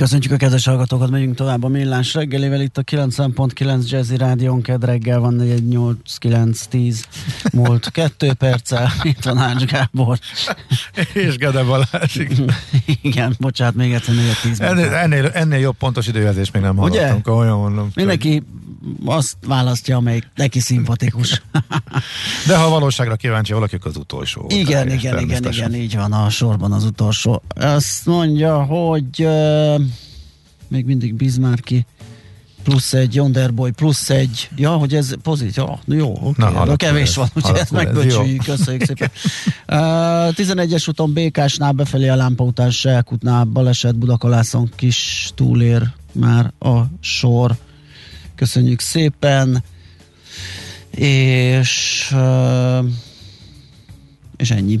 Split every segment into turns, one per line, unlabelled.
Köszöntjük a kedves hallgatókat, megyünk tovább a Millás reggelével. Itt a 90.9 Jazzy Rádión, ked reggel van egy 8 9 10 múlt kettő perccel. Itt van Ács Gábor.
És Gede Balázs.
Igen, bocsánat, még egyszer 4 10
ennél, ennél, ennél, jobb pontos időjelzést még nem hallottam. Ugye? Olyan mondom.
Mindenki azt választja, amelyik neki szimpatikus.
De ha a valóságra kíváncsi valaki, az utolsó.
Igen, igen, igen, igen, így van a sorban az utolsó. Azt mondja, hogy még mindig Bismarcki plusz egy, Yonderboy plusz egy, ja, hogy ez pozitív, ja, jó, oké, okay, de kevés van, úgyhogy ezt megböcsüljük, köszönjük szépen. Uh, 11-es úton Békásnál befelé a lámpa után Selkutnál baleset Budakalászon kis túlér már a sor. Köszönjük szépen, és uh, és ennyi.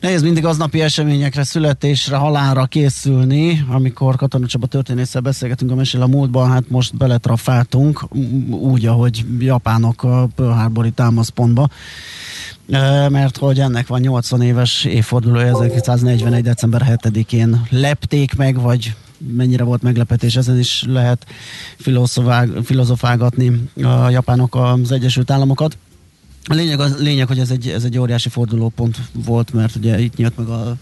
Nehéz mindig aznapi eseményekre, születésre, halálra készülni, amikor Katona Csaba történésszel beszélgetünk a mesél a múltban, hát most beletrafáltunk, úgy, ahogy japánok a Pearl Harbori támaszpontba mert hogy ennek van 80 éves évfordulója, 1941. december 7-én lepték meg, vagy mennyire volt meglepetés, ezen is lehet filozofálgatni a japánok az Egyesült Államokat. A lényeg, az, lényeg hogy ez egy, ez egy óriási fordulópont volt, mert ugye itt nyílt meg a,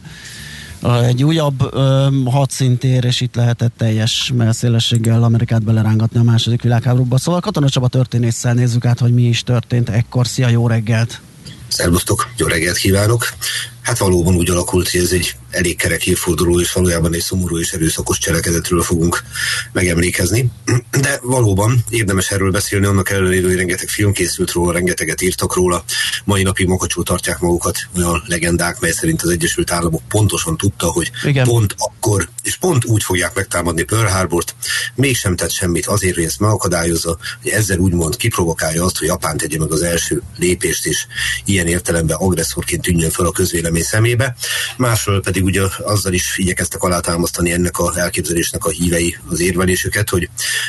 a, egy újabb ö, hadszintér, és itt lehetett teljes melszélességgel Amerikát belerángatni a második világháborúba. Szóval Katona Csaba történésszel nézzük át, hogy mi is történt ekkor. Szia, jó reggelt!
Szervusztok, jó reggelt kívánok! Hát valóban úgy alakult, hogy ez egy elég kerek évforduló, és valójában egy szomorú és erőszakos cselekedetről fogunk megemlékezni. De valóban érdemes erről beszélni, annak ellenére, hogy rengeteg film készült róla, rengeteget írtak róla. Mai napig makacsul tartják magukat olyan legendák, mely szerint az Egyesült Államok pontosan tudta, hogy Igen. pont akkor, és pont úgy fogják megtámadni Pearl Harbort, mégsem tett semmit azért, hogy ezt megakadályozza, hogy ezzel úgymond kiprovokálja azt, hogy Japán tegye meg az első lépést, és ilyen értelemben agresszorként tűnjön fel a közvélemény szemébe. Másról pedig ugye azzal is igyekeztek alátámasztani ennek a elképzelésnek a hívei az érvelésüket, hogy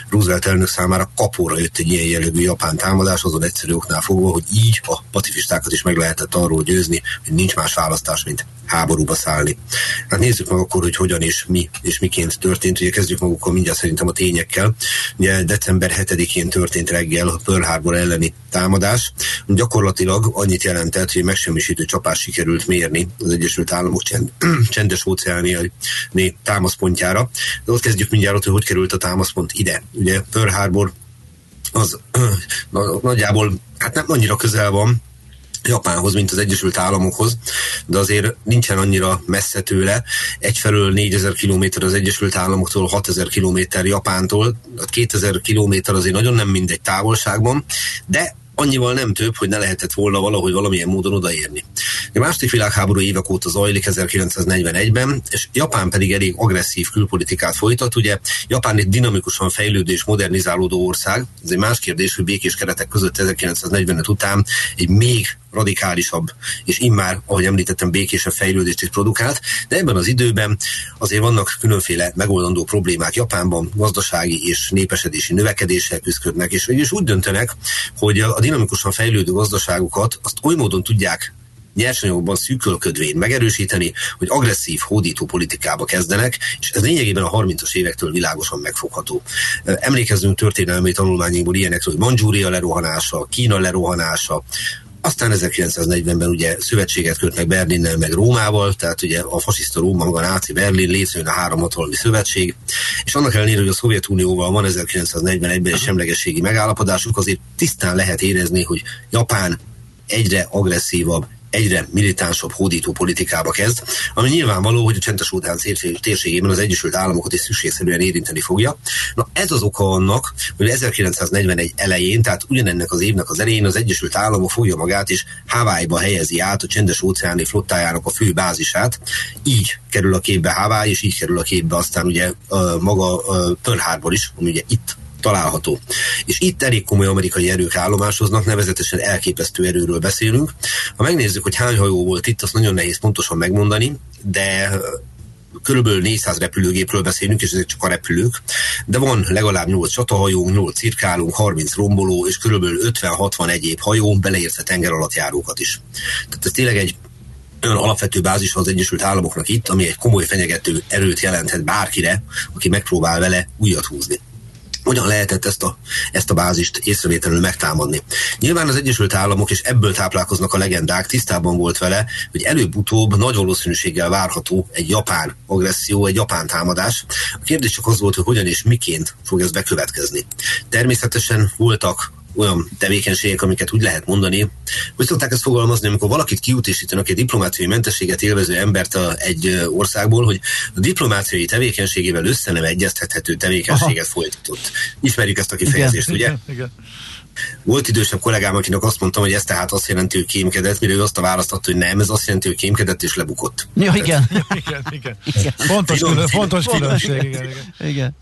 Roosevelt elnök számára kapóra jött egy ilyen jellegű japán támadás, azon egyszerű oknál fogva, hogy így a pacifistákat is meg lehetett arról győzni, hogy nincs más választás, mint háborúba szállni. Hát nézzük meg akkor, hogy hogyan és mi és miként történt. Ugye kezdjük magukkal mindjárt szerintem a tényekkel. Ugye december 7-én történt reggel a Pearl Harbor elleni támadás. Gyakorlatilag annyit jelentett, hogy megsemmisítő csapás sikerült mérni az Egyesült Államok csend, csendes óceáni támaszpontjára. De ott kezdjük mindjárt, hogy hogy került a támaszpont ide. Ugye Pearl Harbor az nagyjából hát nem annyira közel van Japánhoz, mint az Egyesült Államokhoz, de azért nincsen annyira messze tőle. Egyfelől 4000 km az Egyesült Államoktól, 6000 km Japántól, 2000 km azért nagyon nem mindegy távolságban, de annyival nem több, hogy ne lehetett volna valahogy valamilyen módon odaérni. A második világháború évek óta zajlik 1941-ben, és Japán pedig elég agresszív külpolitikát folytat. Ugye Japán egy dinamikusan fejlődő és modernizálódó ország. Ez egy más kérdés, hogy békés keretek között 1945 után egy még radikálisabb, és immár, ahogy említettem, békésebb fejlődést is produkált, de ebben az időben azért vannak különféle megoldandó problémák Japánban, gazdasági és népesedési növekedéssel küzdködnek, és is úgy döntenek, hogy a dinamikusan fejlődő gazdaságokat azt oly módon tudják nyersanyagokban szűkölködvén megerősíteni, hogy agresszív hódító politikába kezdenek, és ez lényegében a 30-as évektől világosan megfogható. Emlékezzünk történelmi tanulmányainkból ilyenekről, hogy Mandzsúria lerohanása, Kína lerohanása, aztán 1940-ben ugye szövetséget kötnek Berlinnel meg Rómával, tehát ugye a fasiszta Róma, maga náci Berlin, létrejön a három hatalmi szövetség, és annak ellenére, hogy a Szovjetunióval van 1941-ben egy semlegességi megállapodásuk, azért tisztán lehet érezni, hogy Japán egyre agresszívabb, egyre militánsabb hódító politikába kezd, ami nyilvánvaló, hogy a csendes óceán térségében az Egyesült Államokat is szükségszerűen érinteni fogja. Na ez az oka annak, hogy 1941 elején, tehát ugyanennek az évnek az elején az Egyesült Államok fogja magát és Hawaii-ba helyezi át a csendes óceáni flottájának a fő bázisát. Így kerül a képbe Hawaii, és így kerül a képbe aztán ugye maga Pearl Harbor is, ami ugye itt található. És itt elég komoly amerikai erők állomásoznak, nevezetesen elképesztő erőről beszélünk. Ha megnézzük, hogy hány hajó volt itt, azt nagyon nehéz pontosan megmondani, de körülbelül 400 repülőgépről beszélünk, és ezek csak a repülők, de van legalább 8 csatahajónk, 8 cirkálunk, 30 romboló, és körülbelül 50-60 egyéb hajó, beleértve tenger alatt is. Tehát ez tényleg egy olyan alapvető bázis az Egyesült Államoknak itt, ami egy komoly fenyegető erőt jelenthet bárkire, aki megpróbál vele újat húzni hogyan lehetett ezt a, ezt a bázist észrevétlenül megtámadni. Nyilván az Egyesült Államok, és ebből táplálkoznak a legendák, tisztában volt vele, hogy előbb-utóbb nagy valószínűséggel várható egy japán agresszió, egy japán támadás. A kérdés csak az volt, hogy hogyan és miként fog ez bekövetkezni. Természetesen voltak olyan tevékenységek, amiket úgy lehet mondani, hogy szokták ezt fogalmazni, amikor valakit kiutisítanak egy diplomáciai mentességet élvező embert a, egy országból, hogy a diplomáciai tevékenységével össze nem egyeztethető tevékenységet Aha. folytatott. Ismerjük ezt a kifejezést, igen, ugye? Igen, igen. Volt idősebb kollégám, akinek azt mondtam, hogy ez tehát azt jelenti, hogy kémkedett, mire ő azt a választott, hogy nem, ez azt jelenti, hogy kémkedett és lebukott.
Ja, igen.
igen, igen. igen. Fontos, külön, fontos különbség. Igen, igen.
igen.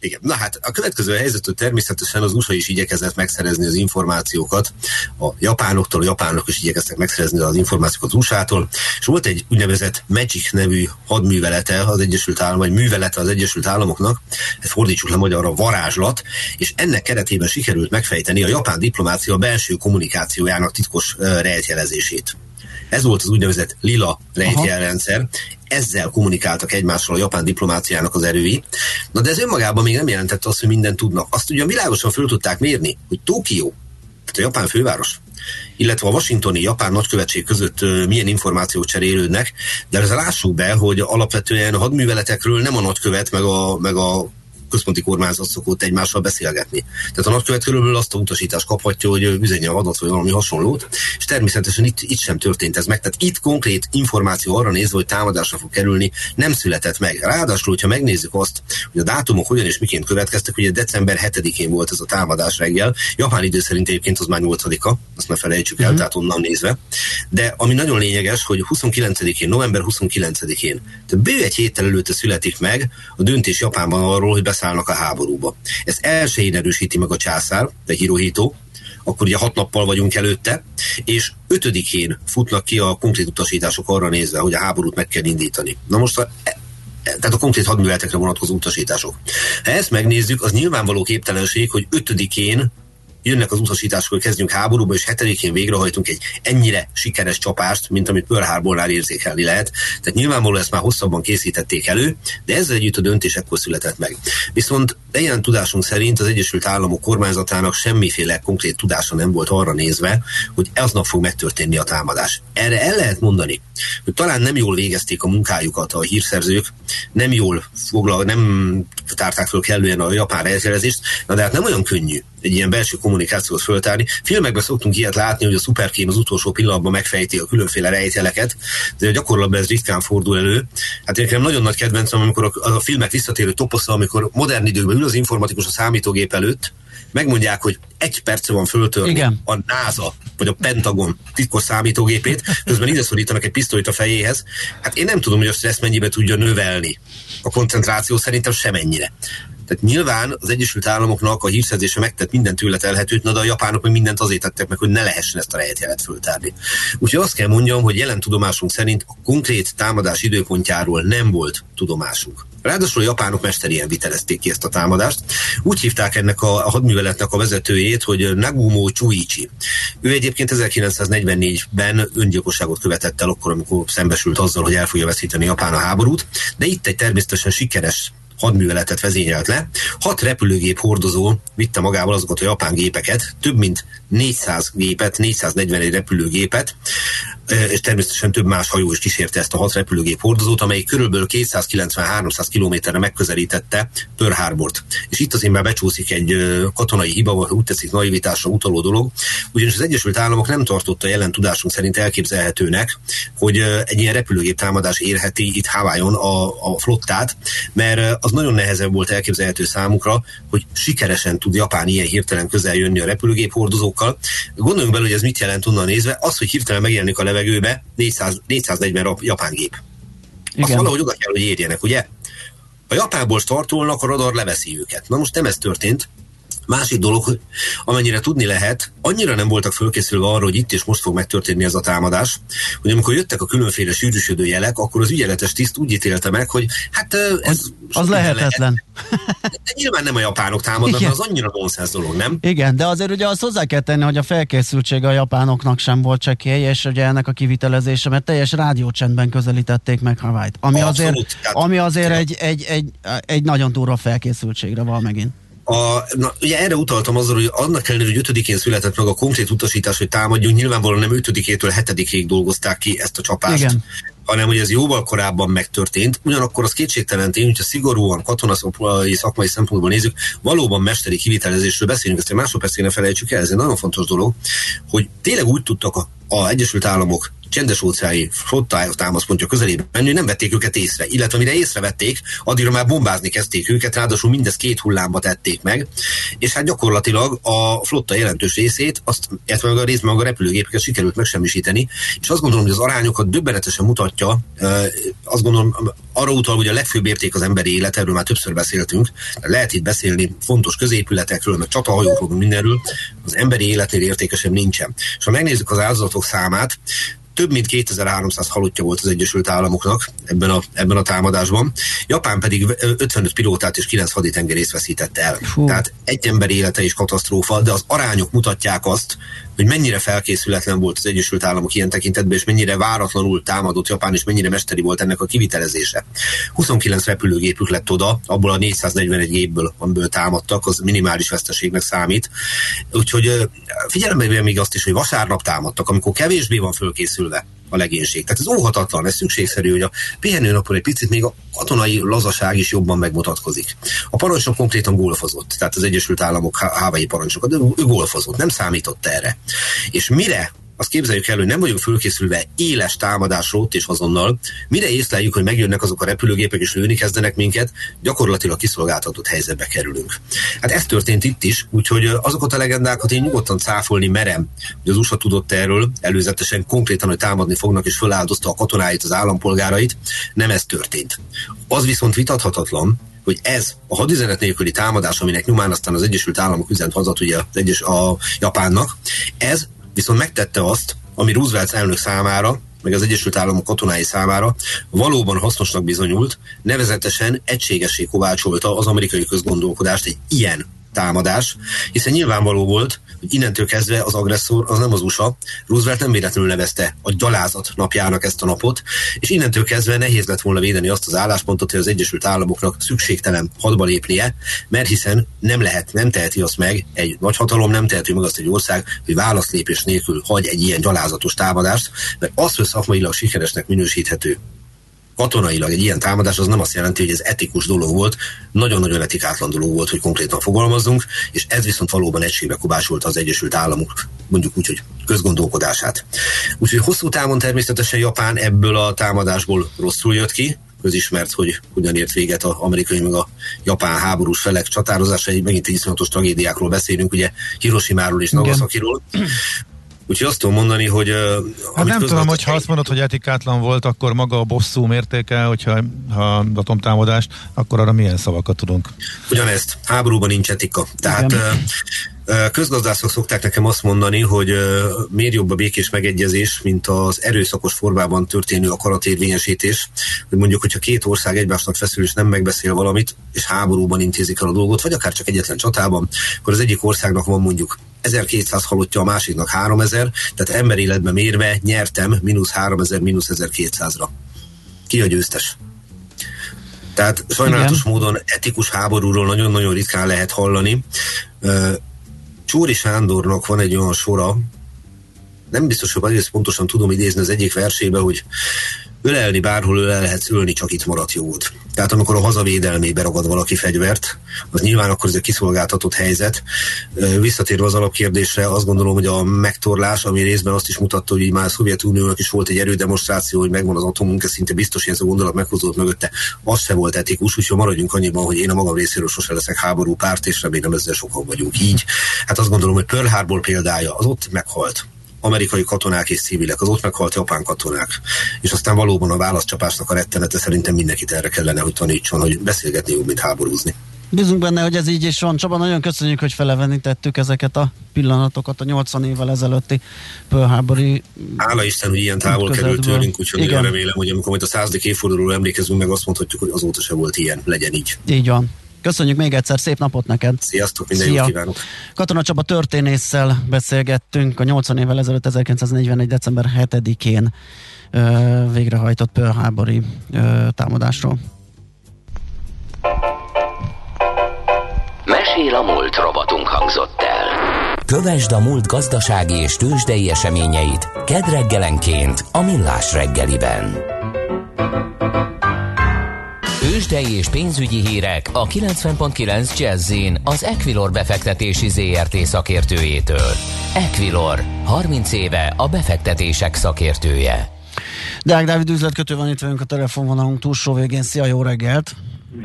Igen. Na hát a következő helyzetű természetesen az USA is igyekezett megszerezni az információkat a japánoktól, a japánok is igyekeztek megszerezni az információkat az USA-tól, és volt egy úgynevezett Magic nevű hadművelete az Egyesült Államok, vagy művelete az Egyesült Államoknak, ezt fordítsuk le magyarra varázslat, és ennek keretében sikerült megfejteni a japán diplomácia belső kommunikációjának titkos rejtjelezését. Ez volt az úgynevezett lila rejtjelrendszer. Ezzel kommunikáltak egymással a japán diplomáciának az erői. Na de ez önmagában még nem jelentette azt, hogy mindent tudnak. Azt ugyan világosan föl tudták mérni, hogy Tokió, tehát a japán főváros, illetve a washingtoni japán nagykövetség között milyen információk cserélődnek, de ezzel lássuk be, hogy alapvetően a hadműveletekről nem a nagykövet, meg a, meg a központi kormányzat szokott egymással beszélgetni. Tehát a nagykövet körülbelül azt a utasítást kaphatja, hogy üzenje a adat vagy valami hasonlót, és természetesen itt, itt sem történt ez meg. Tehát itt konkrét információ arra nézve, hogy támadásra fog kerülni, nem született meg. Ráadásul, hogyha megnézzük azt, hogy a dátumok hogyan és miként következtek, ugye december 7-én volt ez a támadás reggel, japán idő szerint egyébként az már 8-a, azt ne felejtsük el, mm-hmm. tehát onnan nézve. De ami nagyon lényeges, hogy 29-én, november 29-én, tehát bő egy héttel előtte születik meg a döntés Japánban arról, hogy beszállnak a háborúba. Ezt elsőjén erősíti meg a császár, de Hirohito, akkor ugye hat nappal vagyunk előtte, és ötödikén futnak ki a konkrét utasítások arra nézve, hogy a háborút meg kell indítani. Na most a, e, tehát a konkrét hadműveletekre vonatkozó utasítások. Ha ezt megnézzük, az nyilvánvaló képtelenség, hogy ötödikén jönnek az utasítások, hogy kezdjünk háborúba, és hetedikén végrehajtunk egy ennyire sikeres csapást, mint amit Pearl Harbornál érzékelni lehet. Tehát nyilvánvalóan ezt már hosszabban készítették elő, de ezzel együtt a döntés ekkor született meg. Viszont ilyen tudásunk szerint az Egyesült Államok kormányzatának semmiféle konkrét tudása nem volt arra nézve, hogy aznap fog megtörténni a támadás. Erre el lehet mondani, hogy talán nem jól végezték a munkájukat a hírszerzők, nem jól foglal, nem tárták föl kellően a japán rejtelezést, na de hát nem olyan könnyű egy ilyen belső kommunikációt föltárni. Filmekben szoktunk ilyet látni, hogy a szuperkém az utolsó pillanatban megfejti a különféle rejteleket, de a gyakorlatban ez ritkán fordul elő. Hát nekem nagyon nagy kedvencem, amikor a, a filmek visszatérő toposza, amikor modern időkben ül az informatikus a számítógép előtt, megmondják, hogy egy perce van föltörni Igen. a NASA vagy a Pentagon titkos számítógépét, közben ide szorítanak egy pisztolyt a fejéhez. Hát én nem tudom, hogy azt ezt mennyibe tudja növelni. A koncentráció szerintem semennyire. Tehát nyilván az Egyesült Államoknak a hírszerzése megtett minden tőle telhetőt, de a japánok meg mindent azért tettek meg, hogy ne lehessen ezt a rejtjelet föltárni. Úgyhogy azt kell mondjam, hogy jelen tudomásunk szerint a konkrét támadás időpontjáról nem volt tudomásunk. Ráadásul a japánok mesterien vitelezték ki ezt a támadást. Úgy hívták ennek a hadműveletnek a vezetőjét, hogy Nagumo Chuichi. Ő egyébként 1944-ben öngyilkosságot követett el akkor, amikor szembesült azzal, hogy el fogja veszíteni Japán a háborút, de itt egy természetesen sikeres hadműveletet vezényelt le. Hat repülőgép hordozó vitte magával azokat a japán gépeket, több mint 400 gépet, 441 repülőgépet, és természetesen több más hajó is kísérte ezt a hat repülőgép hordozót, amely körülbelül 290-300 kilométerre megközelítette Pearl Harbort. És itt azért már becsúszik egy katonai hiba, vagy úgy teszik naivitásra utaló dolog, ugyanis az Egyesült Államok nem tartotta jelen tudásunk szerint elképzelhetőnek, hogy egy ilyen repülőgép támadás érheti itt Hawaiion a, a flottát, mert az nagyon nehezebb volt elképzelhető számukra, hogy sikeresen tud Japán ilyen hirtelen közel jönni a repülőgép hordozókkal. Gondoljunk bele, hogy ez mit jelent onnan nézve, az, hogy hirtelen megjelenik a levegőbe 400, 440 japán gép. Igen. Azt valahogy oda kell, hogy érjenek, ugye? A Japánból startolnak, a radar leveszi őket. Na most nem ez történt, Másik dolog, hogy amennyire tudni lehet, annyira nem voltak fölkészülve arra, hogy itt és most fog megtörténni ez a támadás, hogy amikor jöttek a különféle sűrűsödő jelek, akkor az ügyeletes tiszt úgy ítélte meg, hogy hát ez...
Az, az lehetetlen.
Lehet. De nyilván nem a japánok támadnak, Igen. az annyira nonsens dolog, nem?
Igen, de azért ugye azt hozzá kell tenni, hogy a felkészültség a japánoknak sem volt csekély, és ugye ennek a kivitelezése, mert teljes rádiócsendben közelítették meg Hawaii-t. Ami Abszolút, azért, ami azért egy, egy, egy, egy nagyon durva felkészültségre van megint.
A, na, ugye erre utaltam azzal, hogy annak ellenére, hogy ötödikén született meg a konkrét utasítás, hogy támadjunk, nyilvánvalóan nem ötödikétől hetedikéig dolgozták ki ezt a csapást. Igen hanem hogy ez jóval korábban megtörtént. Ugyanakkor az kétségtelen tény, hogyha szigorúan katonai szakmai szempontból nézzük, valóban mesteri kivitelezésről beszélünk, ezt egy másodperc ne felejtsük el, ez egy nagyon fontos dolog, hogy tényleg úgy tudtak a, a Egyesült Államok csendes óceáni flotta támaszpontja közelében menni, nem vették őket észre. Illetve mire észrevették, addigra már bombázni kezdték őket, ráadásul mindez két hullámba tették meg, és hát gyakorlatilag a flotta jelentős részét, azt, illetve a részben meg a repülőgépeket sikerült megsemmisíteni, és azt gondolom, hogy az arányokat döbbenetesen mutatja, azt gondolom, arra utal, hogy a legfőbb érték az emberi élet, erről már többször beszéltünk, lehet itt beszélni fontos középületekről, meg csatahajókról, mindenről, az emberi életnél értékesebb nincsen. És ha megnézzük az áldozatok számát, több mint 2300 halottja volt az Egyesült Államoknak ebben a, ebben a támadásban. Japán pedig 55 pilótát és 9 haditengerész veszítette el. Fú. Tehát egy ember élete is katasztrófa, de az arányok mutatják azt, hogy mennyire felkészületlen volt az Egyesült Államok ilyen tekintetben, és mennyire váratlanul támadott Japán, és mennyire mesteri volt ennek a kivitelezése. 29 repülőgépük lett oda, abból a 441 gépből, amiből támadtak, az minimális veszteségnek számít. Úgyhogy figyelembe még azt is, hogy vasárnap támadtak, amikor kevésbé van fölkészülve a legénység. Tehát ez óhatatlan, ez szükségszerű, hogy a pihenőnapon egy picit még a katonai lazaság is jobban megmutatkozik. A parancsnok konkrétan golfozott, tehát az Egyesült Államok hávai parancsnokat, de ő golfozott, nem számított erre. És mire azt képzeljük el, hogy nem vagyunk fölkészülve éles támadásra ott és azonnal, mire észleljük, hogy megjönnek azok a repülőgépek és lőni kezdenek minket, gyakorlatilag kiszolgáltatott helyzetbe kerülünk. Hát ez történt itt is, úgyhogy azokat a legendákat én nyugodtan cáfolni merem, hogy az USA tudott erről előzetesen konkrétan, hogy támadni fognak, és föláldozta a katonáit, az állampolgárait, nem ez történt. Az viszont vitathatatlan, hogy ez a hadüzenet nélküli támadás, aminek nyomán aztán az Egyesült Államok üzent hazat ugye az egyes, a Japánnak, ez viszont megtette azt, ami Roosevelt elnök számára, meg az Egyesült Államok katonái számára valóban hasznosnak bizonyult, nevezetesen egységessé kovácsolta az amerikai közgondolkodást egy ilyen támadás, hiszen nyilvánvaló volt, hogy innentől kezdve az agresszor az nem az USA. Roosevelt nem véletlenül nevezte a gyalázat napjának ezt a napot, és innentől kezdve nehéz lett volna védeni azt az álláspontot, hogy az Egyesült Államoknak szükségtelen hadba lépnie, mert hiszen nem lehet, nem teheti azt meg, egy nagy hatalom nem teheti meg azt egy ország, hogy válaszlépés nélkül hagy egy ilyen gyalázatos támadást, mert az, hogy szakmailag sikeresnek minősíthető katonailag egy ilyen támadás az nem azt jelenti, hogy ez etikus dolog volt, nagyon-nagyon etikátlan dolog volt, hogy konkrétan fogalmazzunk, és ez viszont valóban egységbe kubásolta az Egyesült Államok, mondjuk úgy, hogy közgondolkodását. Úgyhogy hosszú távon természetesen Japán ebből a támadásból rosszul jött ki, közismert, hogy hogyan ért véget az amerikai meg a japán háborús felek csatározása, megint egy iszonyatos tragédiákról beszélünk, ugye Hiroshima-ról és Nagasakiról. Úgyhogy azt tudom mondani, hogy...
Hát nem tudom, hogy ha azt mondod, hogy etikátlan volt, akkor maga a bosszú mértéke, hogyha ha atomtámadás, akkor arra milyen szavakat tudunk?
Ugyanezt, háborúban nincs etika. Tehát Igen. Közgazdászok szokták nekem azt mondani, hogy miért jobb a békés megegyezés, mint az erőszakos formában történő akaratérvényesítés. Hogy mondjuk, hogyha két ország egymásnak feszül és nem megbeszél valamit, és háborúban intézik el a dolgot, vagy akár csak egyetlen csatában, akkor az egyik országnak van mondjuk 1200 halottja, a másiknak 3000, tehát ember életben mérve nyertem mínusz 3000, mínusz 1200-ra. Ki a győztes? Tehát sajnálatos Igen. módon etikus háborúról nagyon-nagyon ritkán lehet hallani. Csóri Sándornak van egy olyan sora, nem biztos, hogy egész pontosan tudom idézni az egyik versébe, hogy ölelni bárhol ölel lehetsz ölni, csak itt maradt jót. Tehát amikor a hazavédelmébe ragad valaki fegyvert, az nyilván akkor ez egy kiszolgáltatott helyzet. Visszatérve az alapkérdésre, azt gondolom, hogy a megtorlás, ami részben azt is mutatta, hogy már a Szovjetuniónak is volt egy erődemonstráció, hogy megvan az atommunka, szinte biztos, hogy ez a gondolat meghozódott mögötte, az se volt etikus, úgyhogy maradjunk annyiban, hogy én a magam részéről sose leszek háború párt, és remélem ezzel sokan vagyunk így. Hát azt gondolom, hogy Pearl Harbor példája, az ott meghalt amerikai katonák és civilek, az ott meghalt japán katonák. És aztán valóban a válaszcsapásnak a rettenete szerintem mindenkit erre kellene, hogy tanítson, hogy beszélgetni jobb, mint háborúzni.
Bízunk benne, hogy ez így is van. Csaba, nagyon köszönjük, hogy felevenítettük ezeket a pillanatokat a 80 évvel ezelőtti pölhábori
Hála Isten, hogy ilyen távol került tőlünk, úgyhogy Igen. remélem, hogy amikor majd a századik évfordulóról emlékezünk meg, azt mondhatjuk, hogy azóta se volt ilyen, legyen így.
Így van. Köszönjük még egyszer, szép napot neked!
Sziasztok, minden Szia. kívánok!
Katona Csaba történésszel beszélgettünk a 80 évvel ezelőtt 1941. december 7-én ö, végrehajtott pölhábori támadásról.
Mesél a múlt robotunk hangzott el. Kövesd a múlt gazdasági és tőzsdei eseményeit kedd reggelenként a Millás reggeliben. Tőzsdei és pénzügyi hírek a 90.9 jazz az Equilor befektetési ZRT szakértőjétől. Equilor, 30 éve a befektetések szakértője.
Deák Dávid üzletkötő van itt velünk a telefonvonalunk túlsó végén. Szia, jó reggelt!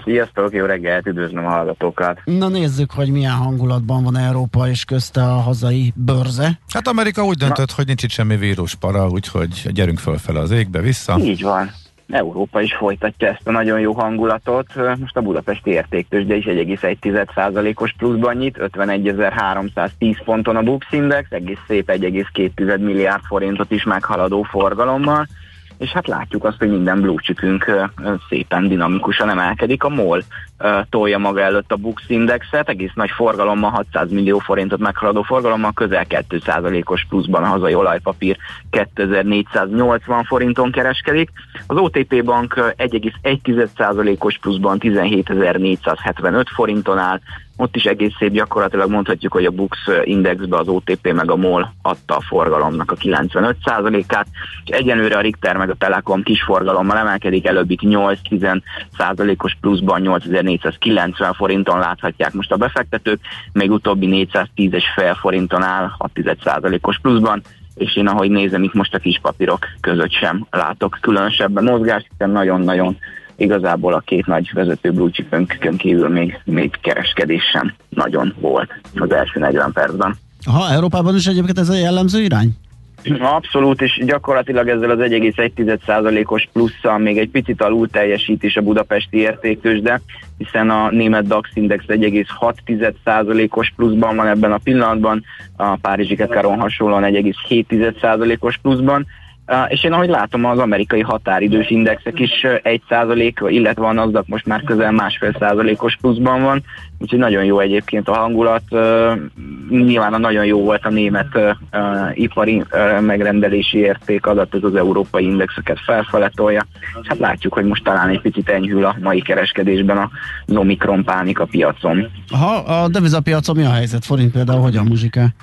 Sziasztok, jó reggelt, üdvözlöm a hallgatókat!
Na nézzük, hogy milyen hangulatban van Európa és közte a hazai bőrze.
Hát Amerika úgy döntött, Na. hogy nincs itt semmi víruspara, úgyhogy gyerünk fölfele az égbe vissza.
Így van. Európa is folytatja ezt a nagyon jó hangulatot. Most a budapesti értéktősde is 1,1%-os pluszban nyit, 51.310 ponton a Bux Index, egész szép 1,2 milliárd forintot is meghaladó forgalommal és hát látjuk azt, hogy minden blue szépen dinamikusan emelkedik. A MOL tolja maga előtt a Bux Indexet, egész nagy forgalommal, 600 millió forintot meghaladó forgalommal, közel 2%-os pluszban a hazai olajpapír 2480 forinton kereskedik. Az OTP bank 1,1%-os pluszban 17475 forinton áll, ott is egész szép gyakorlatilag mondhatjuk, hogy a Bux Indexbe az OTP meg a MOL adta a forgalomnak a 95%-át, és egyenlőre a Richter meg a Telekom kis forgalommal emelkedik, előbbit 8-10%-os pluszban 8490 forinton láthatják most a befektetők, még utóbbi 410-es fél forinton áll 6%-os pluszban, és én ahogy nézem, itt most a kis papírok között sem látok különösebben mozgást, hiszen nagyon-nagyon igazából a két nagy vezető blue chipünkön kívül még, még kereskedés sem nagyon volt az első 40 percben.
Ha Európában is egyébként ez a jellemző irány?
Abszolút, és gyakorlatilag ezzel az 1,1%-os plusszal még egy picit alul teljesít is a budapesti értéktős, de hiszen a német DAX index 1,6%-os pluszban van ebben a pillanatban, a Párizsi Kekaron hasonlóan 1,7%-os pluszban, és én ahogy látom, az amerikai határidős indexek is 1 százalék, illetve a NASDAQ most már közel másfél százalékos pluszban van, úgyhogy nagyon jó egyébként a hangulat. Nyilván a nagyon jó volt a német ipari megrendelési érték adat, ez az európai indexeket felfeletolja, és hát látjuk, hogy most talán egy picit enyhül a mai kereskedésben a Omikron pánik a piacon.
Ha a devizapiacon mi a helyzet? Forint például hogyan muzsikál?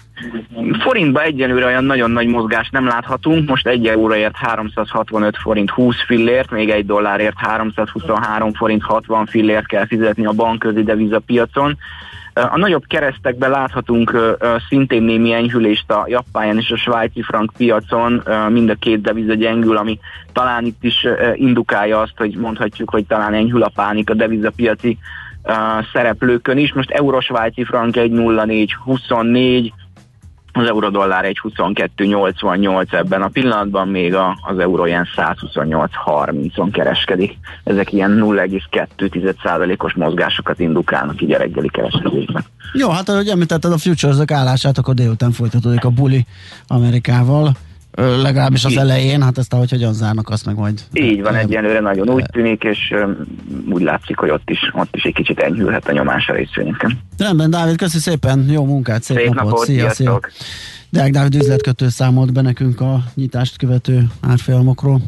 Forintba egyenlőre olyan nagyon nagy mozgást nem láthatunk, most egy euróért 365 forint 20 fillért, még egy dollárért 323 forint 60 fillért kell fizetni a bankközi devizapiacon. A nagyobb keresztekben láthatunk szintén némi enyhülést a japán és a svájci frank piacon, mind a két deviza gyengül, ami talán itt is indukálja azt, hogy mondhatjuk, hogy talán enyhül a pánik a devizapiaci szereplőkön is. Most euró-svájci frank 1.04.24, az euró-dollár egy 22,88 ebben a pillanatban, még a, az euró ilyen 128,30-on kereskedik. Ezek ilyen 0,2%-os mozgásokat indukálnak így a reggeli kereskedésben.
Jó, hát ahogy említetted a futures állását, akkor délután folytatódik a buli Amerikával legalábbis az elején, hát ezt ahogy hogyan zárnak, azt meg majd...
Így van, egyelőre nagyon úgy tűnik, és úgy látszik, hogy ott is, ott is egy kicsit enyhülhet a nyomás a részvényeken.
Rendben, Dávid, köszi szépen, jó munkát, szép, szép napot, napot szia, szia. Deák Dávid üzletkötő számolt be nekünk a nyitást követő árfolyamokról.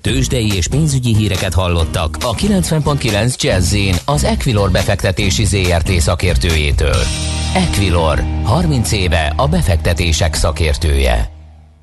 Tőzsdei és pénzügyi híreket hallottak a 90.9 jazz az Equilor befektetési ZRT szakértőjétől. Equilor, 30 éve a befektetések szakértője.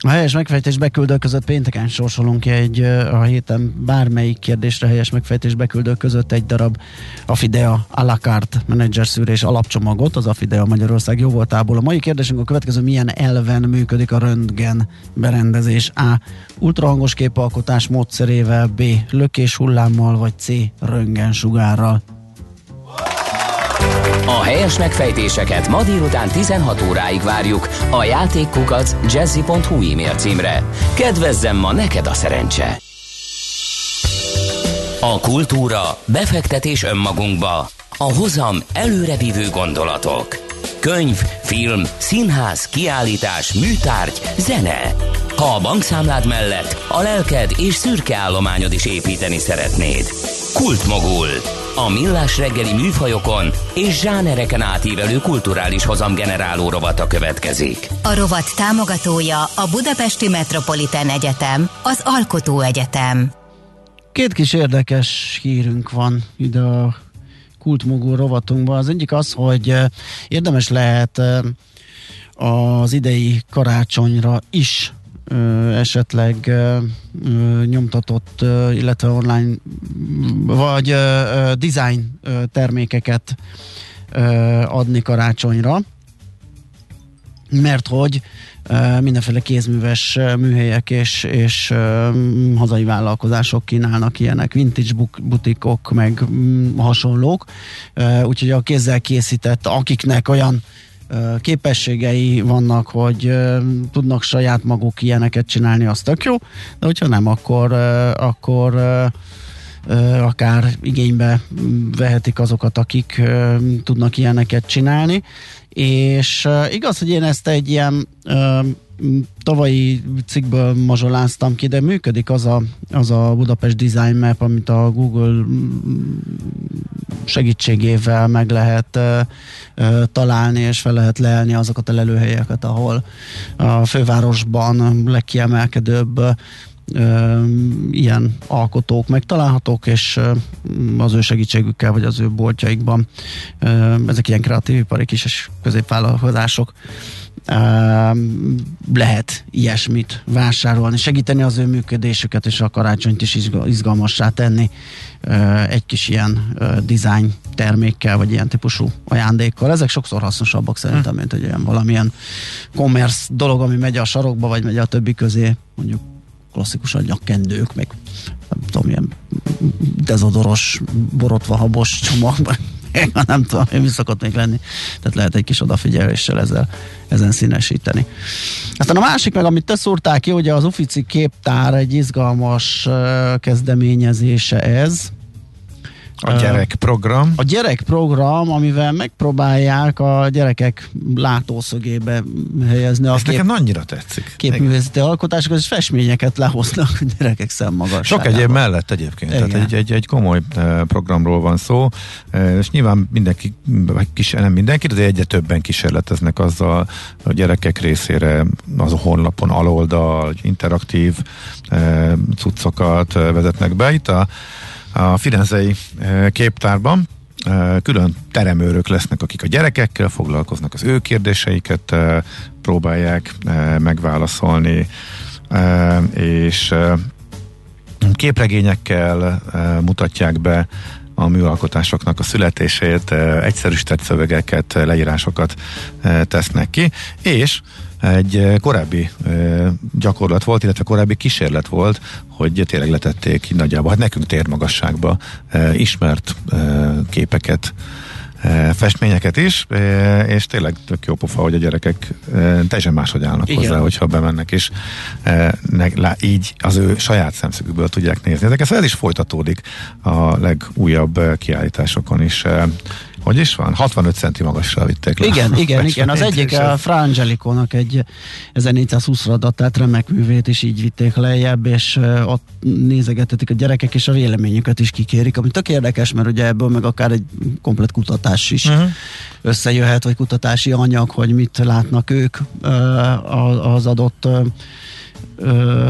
A helyes megfejtés beküldő között pénteken sorsolunk ki egy a héten bármelyik kérdésre helyes megfejtés beküldő között egy darab Afidea a la carte menedzser szűrés alapcsomagot, az Afidea Magyarország jóvoltából. A mai kérdésünk a következő, milyen elven működik a röntgen berendezés? A. Ultrahangos képalkotás módszerével, B. Lökés hullámmal, vagy C. Röntgen sugárral.
A helyes megfejtéseket ma délután 16 óráig várjuk a játékkukac jazzy.hu e-mail címre. Kedvezzem ma neked a szerencse! A kultúra, befektetés önmagunkba, a hozam előrevívő gondolatok. Könyv, film, színház, kiállítás, műtárgy, zene. Ha a bankszámlád mellett a lelked és szürke állományod is építeni szeretnéd. Kultmogul. A millás reggeli műfajokon és zsánereken átívelő kulturális hozamgeneráló rovata következik.
A rovat támogatója a Budapesti Metropolitán Egyetem, az Alkotó Egyetem.
Két kis érdekes hírünk van ide a kultmogul rovatunkban. Az egyik az, hogy eh, érdemes lehet eh, az idei karácsonyra is esetleg nyomtatott, illetve online vagy design termékeket adni karácsonyra, mert hogy mindenféle kézműves műhelyek és, és hazai vállalkozások kínálnak ilyenek, vintage butikok, meg hasonlók, úgyhogy a kézzel készített, akiknek olyan képességei vannak, hogy tudnak saját maguk ilyeneket csinálni, az tök jó, de hogyha nem, akkor, akkor akár igénybe vehetik azokat, akik tudnak ilyeneket csinálni. És igaz, hogy én ezt egy ilyen tavalyi cikkből mazsoláztam ki, de működik az a, az a Budapest Design Map, amit a Google segítségével meg lehet találni, és fel lehet leelni azokat a lelőhelyeket, ahol a fővárosban legkiemelkedőbb ilyen alkotók megtalálhatók, és az ő segítségükkel, vagy az ő boltjaikban ezek ilyen kreatív ipari kis és középvállalkozások lehet ilyesmit vásárolni, segíteni az ő működésüket, és a karácsonyt is izgalmassá tenni egy kis ilyen design termékkel, vagy ilyen típusú ajándékkal. Ezek sokszor hasznosabbak szerintem, mint egy olyan valamilyen commerce dolog, ami megy a sarokba, vagy megy a többi közé, mondjuk klasszikusan nyakkendők, meg nem tudom, ilyen dezodoros, borotva habos csomagban nem tudom, mi szokott még lenni. Tehát lehet egy kis odafigyeléssel ezzel, ezen színesíteni. Aztán a másik meg, amit te szúrtál ki, ugye az Ufici képtár egy izgalmas kezdeményezése ez,
a gyerekprogram.
A gyerekprogram, amivel megpróbálják a gyerekek látószögébe helyezni
Ez
a
kép, nekem annyira tetszik.
képművészeti alkotásokat, és festményeket lehoznak a gyerekek szemmagasságába.
Sok egyéb mellett egyébként. Igen. Tehát egy, egy, egy komoly programról van szó, és nyilván mindenki, vagy kis, nem mindenki, de egyre többen kísérleteznek azzal a gyerekek részére az a honlapon aloldal, interaktív cuccokat vezetnek be. Itt a a Firenzei képtárban. Külön teremőrök lesznek, akik a gyerekekkel foglalkoznak, az ő kérdéseiket próbálják megválaszolni, és képregényekkel mutatják be a műalkotásoknak a születését, egyszerűsített szövegeket, leírásokat tesznek ki, és egy korábbi gyakorlat volt, illetve korábbi kísérlet volt, hogy tényleg letették nagyjából, hát nekünk térmagasságba ismert képeket festményeket is, és tényleg tök jó pofa, hogy a gyerekek teljesen máshogy állnak Igen. hozzá, hogyha bemennek, és így az ő saját szemszögükből tudják nézni. Ezek ez is folytatódik a legújabb kiállításokon is hogy is van? 65 centi magasra vitték le.
Igen, igen, igen. Az egyik a Frangeliconak egy 1420-ra datált remek művét is így vitték lejjebb, és ott nézegetetik a gyerekek, és a véleményüket is kikérik, ami tök érdekes, mert ugye ebből meg akár egy komplet kutatás is uh-huh. összejöhet, vagy kutatási anyag, hogy mit látnak ők az adott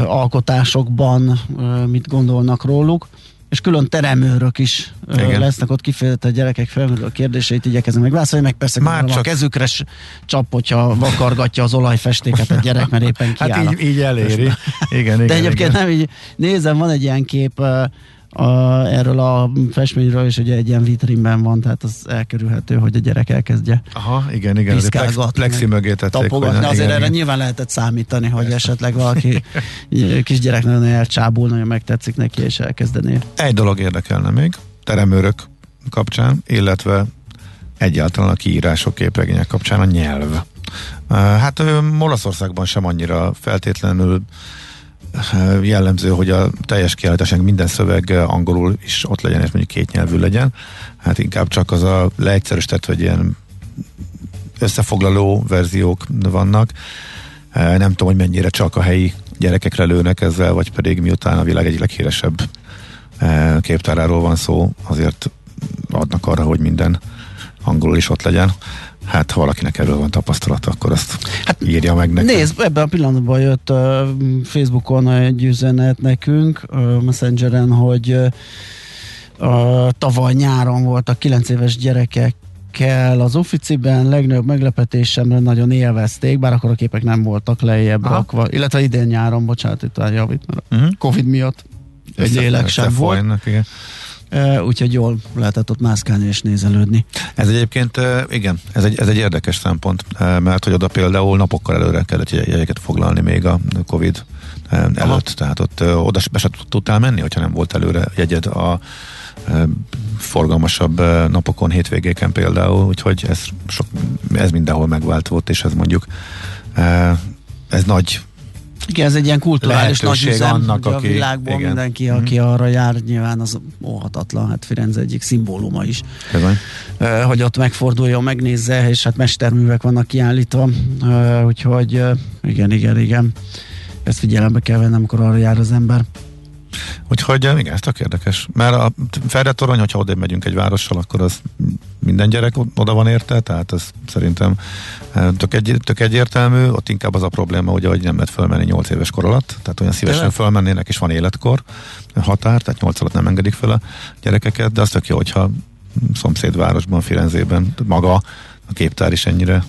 alkotásokban, mit gondolnak róluk és külön teremőrök is Igen. lesznek ott kifejezetten a gyerekek felmerülő kérdéseit igyekeznek meg válaszolni, meg persze Már csak... a kezükre csap, hogyha vakargatja az olajfestéket a gyerek, mert éppen kiáll.
Hát így, így eléri. Igen, igen,
De egyébként
igen.
nem így nézem, van egy ilyen kép, a, erről a festményről is ugye egy ilyen vitrínben van, tehát az elkerülhető, hogy a gyerek elkezdje
Aha, igen, igen, plex, plexi mögé tették.
Tapogatni, azért igen, erre igen. nyilván lehetett számítani, hogy Persze. esetleg valaki kisgyerek nagyon elcsábul, nagyon megtetszik neki, és elkezdené.
Egy dolog érdekelne még, teremőrök kapcsán, illetve egyáltalán a kiírások, képregények kapcsán a nyelv. Hát Olaszországban sem annyira feltétlenül jellemző, hogy a teljes kiállításnak minden szöveg angolul is ott legyen, és mondjuk két nyelvű legyen. Hát inkább csak az a leegyszerűsített, vagy ilyen összefoglaló verziók vannak. Nem tudom, hogy mennyire csak a helyi gyerekekre lőnek ezzel, vagy pedig miután a világ egyik leghíresebb képtáráról van szó, azért adnak arra, hogy minden angolul is ott legyen hát ha valakinek erről van tapasztalata, akkor azt hát írja meg nekem.
Nézd, ebben a pillanatban jött uh, Facebookon egy üzenet nekünk, uh, Messengeren, hogy uh, tavaly nyáron voltak 9 éves gyerekek kell az officiben legnagyobb meglepetésemre nagyon élvezték, bár akkor a képek nem voltak lejjebb Aha. rakva, illetve idén nyáron, bocsánat, itt a javít, mert uh-huh. Covid miatt egy lélek sem volt. Igen úgyhogy jól lehetett ott mászkálni és nézelődni.
Ez egyébként, igen, ez egy, ez egy érdekes szempont, mert hogy oda például napokkal előre kellett jegyeket foglalni még a Covid előtt, Aha. tehát ott oda be se tudtál menni, hogyha nem volt előre jegyed a forgalmasabb napokon, hétvégéken például, úgyhogy ez, sok, ez mindenhol megvált volt, és ez mondjuk ez nagy
igen, ez egy ilyen kulturális nagy üzem, annak, aki, a világból igen. mindenki, mm-hmm. aki arra jár, nyilván az óhatatlan, hát Firenze egyik szimbóluma is. Uh, hogy ott megforduljon, megnézze, és hát mesterművek vannak kiállítva, uh, úgyhogy uh, igen, igen, igen. Ezt figyelembe kell venni, amikor arra jár az ember.
Úgyhogy igen, ez tök érdekes. Mert a Ferde torony, hogyha oda megyünk egy várossal, akkor az minden gyerek oda van érte, tehát ez szerintem tök, egy, tök egyértelmű, ott inkább az a probléma, ugye, hogy nem lehet fölmenni 8 éves kor alatt, tehát olyan szívesen de fölmennének, és van életkor határ, tehát 8 alatt nem engedik fel a gyerekeket, de az tök jó, hogyha szomszédvárosban, Firenzében maga a képtár is ennyire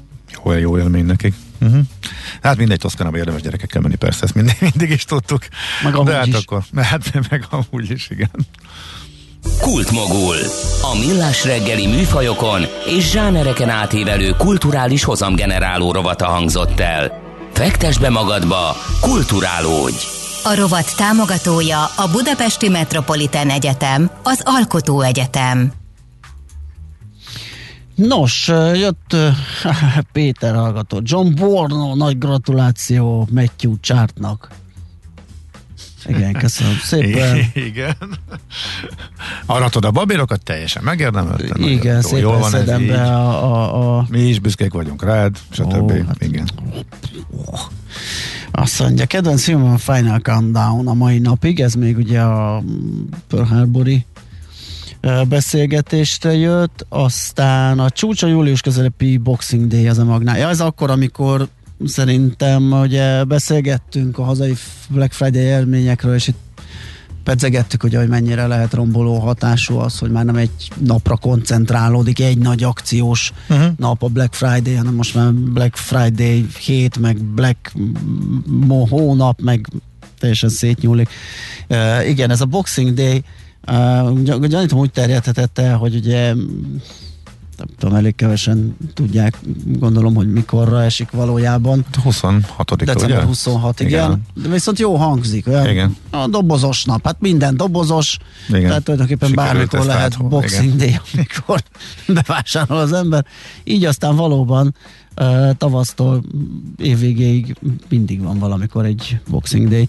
jó, jó élmény nekik. Uh-huh. Hát mindegy, Toszkanába érdemes gyerekekkel menni, persze, ezt mindig, mindig is tudtuk.
Meg amúgy
De hát
is.
akkor, hát meg amúgy is, igen.
Kultmogul. A millás reggeli műfajokon és zsánereken átívelő kulturális hozamgeneráló rovata hangzott el. Fektes be magadba, kulturálódj!
A rovat támogatója a Budapesti Metropolitán Egyetem, az Alkotó Egyetem.
Nos, jött Péter hallgató. John Borno, nagy gratuláció Matthew Chartnak. Igen, köszönöm szépen.
Igen. Aratod a babérokat, teljesen megérdemeltem.
Igen, jó, szépen jól van szedem be a, a, a...
Mi is büszkék vagyunk rád, stb. Ó, hát... Igen.
Azt mondja, kedvenc film a Final Countdown a mai napig, ez még ugye a Pearl Harbori beszélgetést jött, aztán a csúcsa július közelepi Boxing Day az a magnál. Ja, ez akkor, amikor szerintem ugye beszélgettünk a hazai Black Friday élményekről, és itt pedzegettük, hogy, hogy mennyire lehet romboló hatású az, hogy már nem egy napra koncentrálódik, egy nagy akciós uh-huh. nap a Black Friday, hanem most már Black Friday hét, meg Black hónap, meg teljesen szétnyúlik. Uh, igen, ez a Boxing Day uh, gyanítom úgy terjedhetett el, hogy ugye nem tudom, elég kevesen tudják, gondolom, hogy mikorra esik valójában.
26
December ugye? 26, igen. igen. De viszont jó hangzik, olyan igen. a dobozos nap, hát minden dobozos, igen. tehát tulajdonképpen Sikerült bármikor lehet át, Boxing Day, amikor bevásárol az ember. Így aztán valóban uh, tavasztól évvégéig mindig van valamikor egy Boxing Day.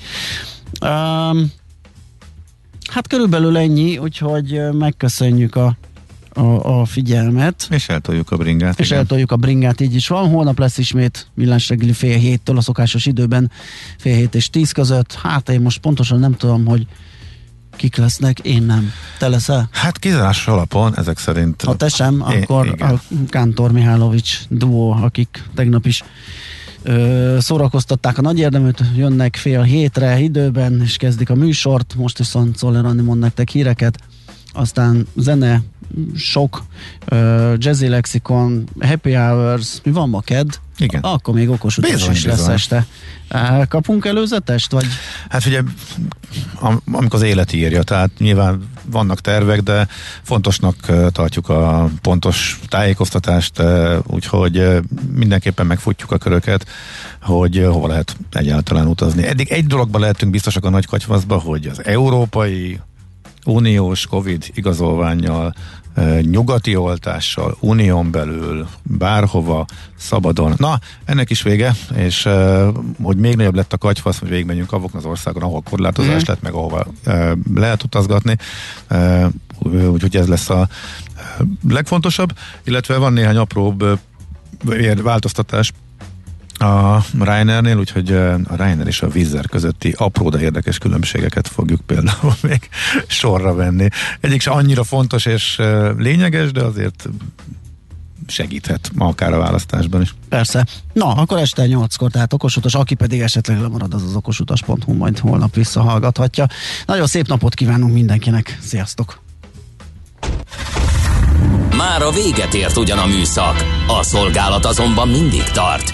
Um, hát körülbelül ennyi, úgyhogy megköszönjük a a, a figyelmet.
És eltoljuk a bringát.
És igen. eltoljuk a bringát, így is van. Holnap lesz ismét millás reggeli fél héttől a szokásos időben, fél hét és tíz között. Hát én most pontosan nem tudom, hogy kik lesznek, én nem. Te leszel?
Hát kizárás alapon ezek szerint.
Ha te sem, én, akkor igen. a Kántor Mihálovics duó, akik tegnap is ö, szórakoztatták a nagy érdeműt, jönnek fél hétre időben, és kezdik a műsort, most viszont Szoller Andi mond nektek híreket, aztán zene, sok, uh, jazzy lexikon, happy hours, mi van ma kedd?
Igen.
Akkor még okos utas bizony, is lesz bizony. este. Kapunk előzetest, vagy?
Hát ugye, amikor az élet írja, tehát nyilván vannak tervek, de fontosnak tartjuk a pontos tájékoztatást, úgyhogy mindenképpen megfutjuk a köröket, hogy hova lehet egyáltalán utazni. Eddig egy dologban lehetünk biztosak a nagy hogy az európai uniós Covid igazolványjal, nyugati oltással, unión belül, bárhova, szabadon. Na, ennek is vége, és hogy még nagyobb lett a kagyfasz, hogy végigmenjünk avokon az országon, ahol korlátozás mm. lett, meg ahova lehet utazgatni. Úgyhogy ez lesz a legfontosabb, illetve van néhány apróbb változtatás a Reinernél, úgyhogy a Reiner és a Vizzer közötti apró, de érdekes különbségeket fogjuk például még sorra venni. Egyik se annyira fontos és lényeges, de azért segíthet ma akár a választásban is.
Persze. Na, akkor este 8-kor, tehát okosutas, aki pedig esetleg lemarad, az az okosutas.hu majd holnap visszahallgathatja. Nagyon szép napot kívánunk mindenkinek. Sziasztok!
Már a véget ért ugyan a műszak, a szolgálat azonban mindig tart,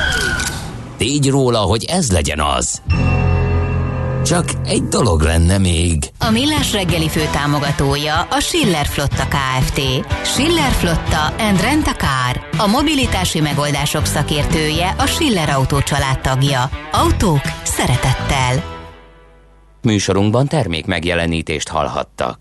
tégy róla, hogy ez legyen az. Csak egy dolog lenne még.
A Millás reggeli fő támogatója a Schiller Flotta KFT. Schiller Flotta and Rent a Car. A mobilitási megoldások szakértője a Schiller Autó tagja. Autók szeretettel.
Műsorunkban termék megjelenítést hallhattak.